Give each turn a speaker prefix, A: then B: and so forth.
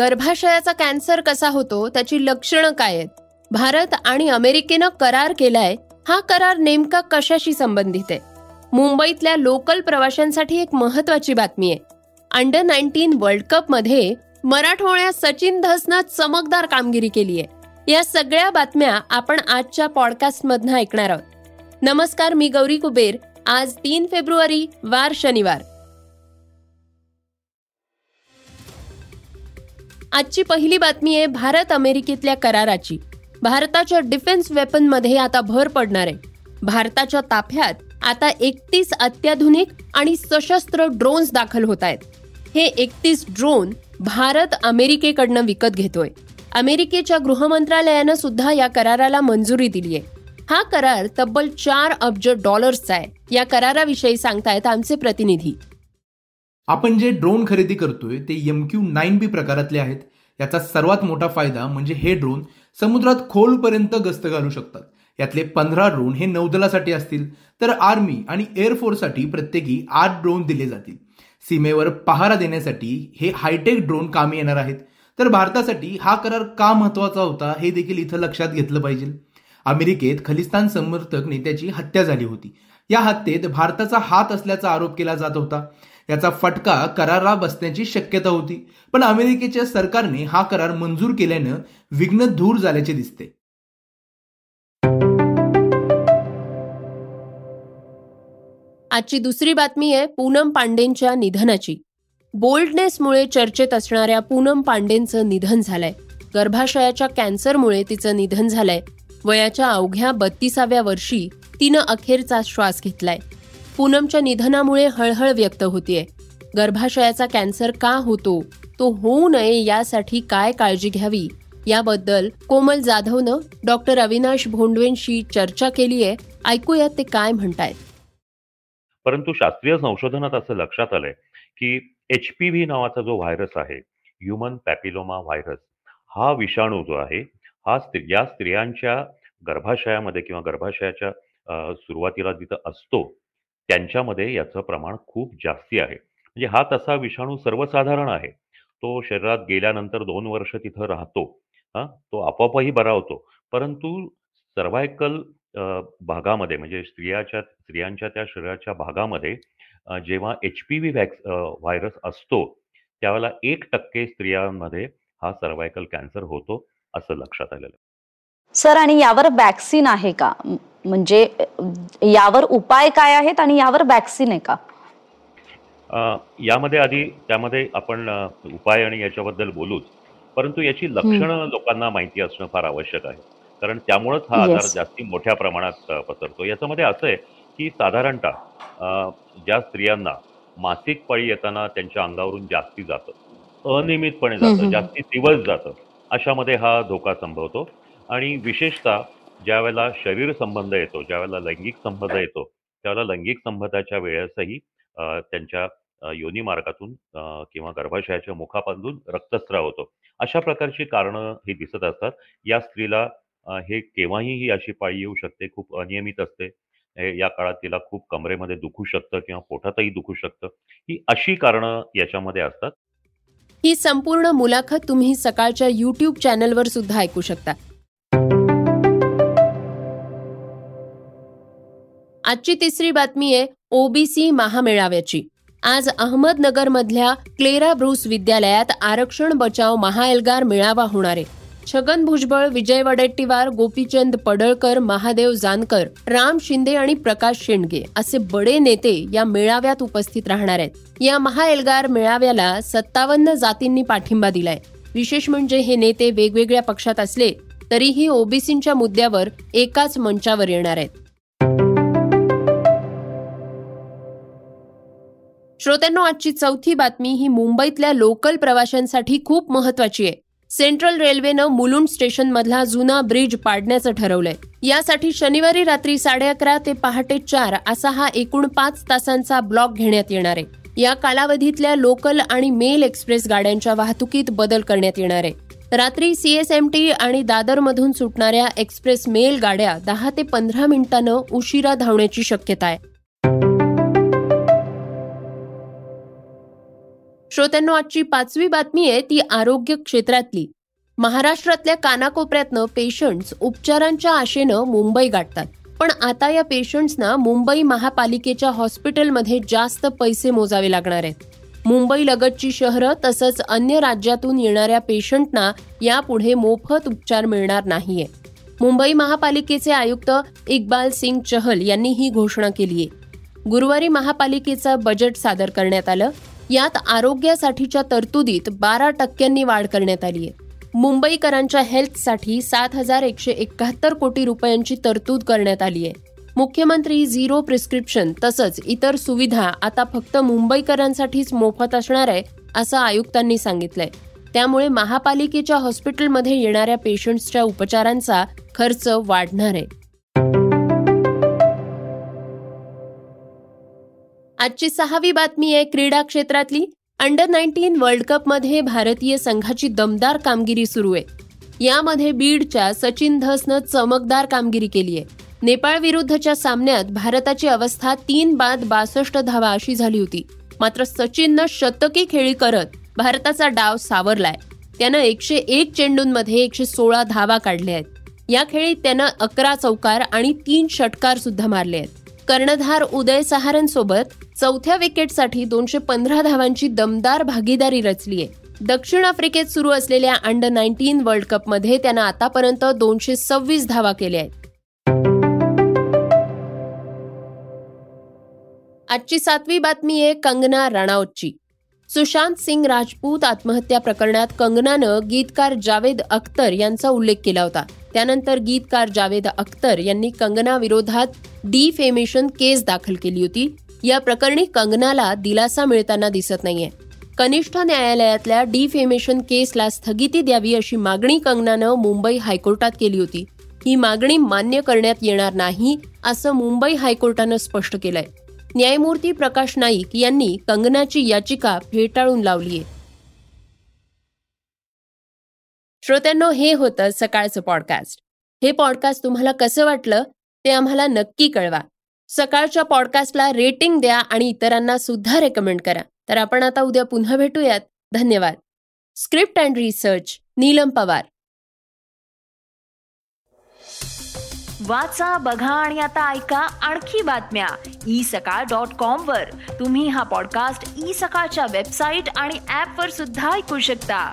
A: गर्भाशयाचा cancer कसा होतो त्याची लक्षणं काय आहेत? भारत आणि अमेरिकेनं करार केलाय हा करार नेमका कशाशी संबंधित आहे? मुंबईतल्या लोकल प्रवाशांसाठी एक महत्वाची बातमी आहे. अंडर नाईन्टीन वर्ल्ड कपमध्ये मराठवाड्यात सचिन धसनं चमकदार कामगिरी केली आहे. या सगळ्या बातम्या आपण आजच्या पॉडकास्ट मधनं ऐकणार आहोत. नमस्कार मी गौरी कुबेर. आज तीन फेब्रुवारी वार शनिवार. आजची पहिली बातमी आहे भारत अमेरिकेतल्या कराराची. भारताच्या डिफेन्स वेपनमध्ये आता भर पडणार आहे. भारताच्या ताफ्यात आता एकतीस अत्याधुनिक आणि सशस्त्र ड्रोन्स दाखल होत आहेत. हे एकतीस ड्रोन भारत अमेरिकेकडनं विकत घेतोय. अमेरिकेच्या गृहमंत्रालयानं सुद्धा या कराराला मंजुरी दिली आहे हा करार तब्बल चार अब्ज डॉलर्सचा आहे. या कराराविषयी सांगतायत आमचे प्रतिनिधी.
B: आपण जे ड्रोन खरेदी करतोय ते एम क्यू नाईन बी प्रकारातले आहेत. याचा सर्वात मोठा फायदा म्हणजे हे ड्रोन समुद्रात खोलपर्यंत गस्त घालू शकतात. यातले पंधरा ड्रोन हे नौदलासाठी असतील तर आर्मी आणि एअरफोर्ससाठी प्रत्येकी आठ ड्रोन दिले जातील. सीमेवर पहारा देण्यासाठी हे हायटेक ड्रोन कामी येणार आहेत. तर भारतासाठी हा करार का महत्त्वाचा होता हे देखील इथं लक्षात घेतलं पाहिजे. अमेरिकेत खलिस्तान समर्थक नेत्याची हत्या झाली होती. या हत्येत भारताचा हात असल्याचा आरोप केला जात होता. याचा फटका करारा बसण्याची शक्यता होती. पण अमेरिकेच्या सरकारने हा करार मंजूर केल्यानं विघ्न दूर झाल्याचे दिसते.
A: आजची दुसरी बातमी आहे पूनम पांडेंच्या निधनाची. बोल्डनेसमुळे चर्चेत असणाऱ्या पूनम पांडेंचं निधन झालंय. गर्भाशयाच्या कॅन्सरमुळे तिचं निधन झालंय. वयाच्या अवघ्या बत्तीसाव्या वर्षी तिनं अखेरचा श्वास घेतलाय. पूनमच्या निधनामुळे हळहळ व्यक्त होतीये. गर्भाशयाचा कॅन्सर का होतो? तो होऊ नये यासाठी काय काळजी घ्यावी? याबद्दल कोमल जाधवनं डॉक्टर अविनाश भोंडवेंशी चर्चा केली आहे ऐकूयात ते काय म्हणतायत.
C: परंतु शास्त्रीय संशोधनात असं लक्षात आलंय की एच पी व्ही नावाचा जो व्हायरस आहे ह्युमन पॅपिलोमा व्हायरस हा विषाणू जो आहे हा या स्त्रियांच्या गर्भाशयामध्ये किंवा गर्भाशयाच्या सुरुवातीला जिथं असतो त्यांच्यामध्ये याचं प्रमाण खूप जास्ती आहे. म्हणजे हा तसा विषाणू सर्वसाधारण आहे. तो शरीरात गेल्यानंतर दोन वर्ष तिथं राहतो. हा तो आपोआपही बरा होतो. परंतु सर्वायकल भागामध्ये म्हणजे स्त्रियाच्या स्त्रियांच्या त्या शरीराच्या भागामध्ये जेव्हा एच पी व्ही व्हॅक्स व्हायरस असतो त्यावेळेला एक टक्के स्त्रियांमध्ये हा सर्वायकल कॅन्सर होतो असं लक्षात आलेलं
D: सर आणि यावर वॅक्सिन आहे का? म्हणजे यावर उपाय काय आहेत आणि यावर वॅक्सिन आहे का?
C: यामध्ये आधी त्यामध्ये आपण उपाय आणि याच्याबद्दल बोलूच. परंतु याची लक्षणं लोकांना माहिती असणं फार आवश्यक आहे. कारण त्यामुळेच हा आजार जास्ती मोठ्या प्रमाणात पसरतो. याच्यामध्ये असं आहे की साधारणतः ज्या स्त्रियांना मासिक पाळी येताना त्यांच्या अंगावरून जास्ती जातं अनियमितपणे जातं जास्ती दिवस जातं अशामध्ये हा धोका संभवतो. आणि विशेषतः ज्या वेळेला शरीर संबंध येतो ज्या वेळेला लैंगिक संबंध येतो त्यावेळेला लैंगिक संबंधाच्या वेळेसही त्यांच्या योनी मार्गातून किंवा गर्भाशयाच्या मुखापासून रक्तस्राव होतो. अशा प्रकारची कारणं ही दिसत असतात. या स्त्रीला हे केव्हाही ही अशी पाळी येऊ शकते खूप अनियमित असते. या काळात तिला खूप कमरेमध्ये दुखू शकतं किंवा पोटातही दुखू शकतं. ही अशी कारणं याच्यामध्ये असतात.
A: ही संपूर्ण मुलाखत तुम्ही सकाळच्या युट्यूब चॅनलवर सुद्धा ऐकू शकता. आजची तिसरी बातमी आहे ओबीसी महामेळाव्याची. आज अहमदनगरमधल्या क्लेरा ब्रूस विद्यालयात आरक्षण बचाव महाएल्गार मेळावा होणार आहे. छगन भुजबळ विजय वडेट्टीवार गोपीचंद पडळकर महादेव जानकर राम शिंदे आणि प्रकाश शेंडगे असे बडे नेते या मेळाव्यात उपस्थित राहणार आहेत. या महाएल्गार मेळाव्याला सत्तावन्न जातींनी पाठिंबा दिलाय. विशेष म्हणजे हे नेते वेगवेगळ्या पक्षात असले तरीही ओबीसींच्या मुद्द्यावर एकाच मंचावर येणार आहेत. श्रोत्यांनो आजची चौथी बातमी ही मुंबईतल्या लोकल प्रवाशांसाठी खूप महत्वाची आहे. सेंट्रल रेल्वेनं मुलुंड स्टेशनमधला जुना ब्रिज पाडण्याचं ठरवलंय. यासाठी शनिवारी रात्री साडे अकरा ते पहाटे चार असा हा एकूण पाच तासांचा ब्लॉक घेण्यात येणार आहे. या कालावधीतल्या लोकल आणि मेल एक्सप्रेस गाड्यांच्या वाहतुकीत बदल करण्यात येणार आहे. रात्री सीएसएमटी आणि दादरमधून सुटणाऱ्या एक्सप्रेस मेल गाड्या दहा ते पंधरा मिनिटांनं उशिरा धावण्याची शक्यता आहे. श्रोत्यांनो आजची पाचवी बातमी आहे ती आरोग्य क्षेत्रातली. महाराष्ट्रातल्या कानाकोपऱ्यातनं पेशंट्स उपचारांच्या आशेनं मुंबई गाठतात. पण आता या पेशंट्सना मुंबई महापालिकेच्या हॉस्पिटलमध्ये जास्त पैसे मोजावे लागणार आहेत. मुंबई लगतची शहरं तसंच अन्य राज्यातून येणाऱ्या पेशंटना यापुढे मोफत उपचार मिळणार नाहीये. मुंबई महापालिकेचे आयुक्त इक्बाल सिंग चहल यांनी ही घोषणा केली आहे गुरुवारी महापालिकेचं बजेट सादर करण्यात आलं. यात आरोग्यासाठीच्या तरतुदीत बारा टक्क्यांनी वाढ करण्यात आली आहे. मुंबईकरांच्या हेल्थसाठी सात हजार एकशे एकाहत्तर कोटी रुपयांची तरतूद करण्यात आली आहे. मुख्यमंत्री झिरो प्रिस्क्रिप्शन तसंच इतर सुविधा आता फक्त मुंबईकरांसाठीच मोफत असणार आहे असं आयुक्तांनी सांगितलंय. त्यामुळे महापालिकेच्या हॉस्पिटलमध्ये येणाऱ्या पेशंट्सच्या उपचारांचा खर्च वाढणार आहे. आजची सहावी बातमी आहे क्रीडा क्षेत्रातली. अंडर नाईन्टीन वर्ल्ड कपमध्ये भारतीय संघाची दमदार कामगिरी सुरू आहे. यामध्ये बीडच्या सचिन धसनं चमकदार कामगिरी केली आहे. नेपाळ विरुद्धच्या सामन्यात भारताची अवस्था तीन बाद बासष्ट धावा अशी झाली होती. मात्र सचिननं शतकी खेळी करत भारताचा डाव सावरलाय. त्यानं एकशे एक चेंडूंमध्ये एकशे सोळा धावा काढल्या आहेत. या खेळीत त्यानं अकरा चौकार आणि तीन षटकार सुद्धा मारले आहेत. कर्णधार उदय सहारनसोबत चौथ्या विकेटसाठी दोनशे पंधरा धावांची दमदार भागीदारी रचली आहे. दक्षिण आफ्रिकेत सुरू असलेल्या अंडर नाईन्टीन वर्ल्ड कपमध्ये त्यानं आतापर्यंत दोनशे सव्वीस धावा केल्या आहेत. आजची सातवी बातमी आहे कंगना राणावतची. सुशांत सिंग राजपूत आत्महत्या प्रकरणात कंगनानं गीतकार जावेद अख्तर यांचा उल्लेख केला होता. त्यानंतर गीतकार जावेद अख्तर यांनी कंगना विरोधात डिफेमेशन केस दाखल केली होती. या प्रकरणी कंगनाला दिलासा मिळताना दिसत नाहीये. कनिष्ठ न्यायालयातल्या डिफेमेशन केसला स्थगिती द्यावी अशी मागणी कंगनानं मुंबई हायकोर्टात केली होती. ही मागणी मान्य करण्यात येणार नाही असं मुंबई हायकोर्टानं स्पष्ट केलंय. न्यायमूर्ती प्रकाश नाईक यांनी कंगनाची याचिका फेटाळून लावली श्रोत्यांनो हे होतं सकाळचं पॉडकास्ट हे पॉडकास्ट तुम्हाला कसं वाटलं ते आम्हाला नक्की कळवा. सकाळच्या पॉडकास्टला रेटिंग द्या आणि इतरांना सुद्धा रेकमेंड करा. तर आपण आता उद्या पुन्हा भेटूयात. धन्यवाद. Script and research Neelam Pawar.
E: वाचा बघा आणि आता ऐका आणखी बातम्या. ई सकाळ डॉट कॉम वर. तुम्ही हा पॉडकास्ट ई सकाळच्या वेबसाईट आणि ऍप वर सुद्धा ऐकू शकता.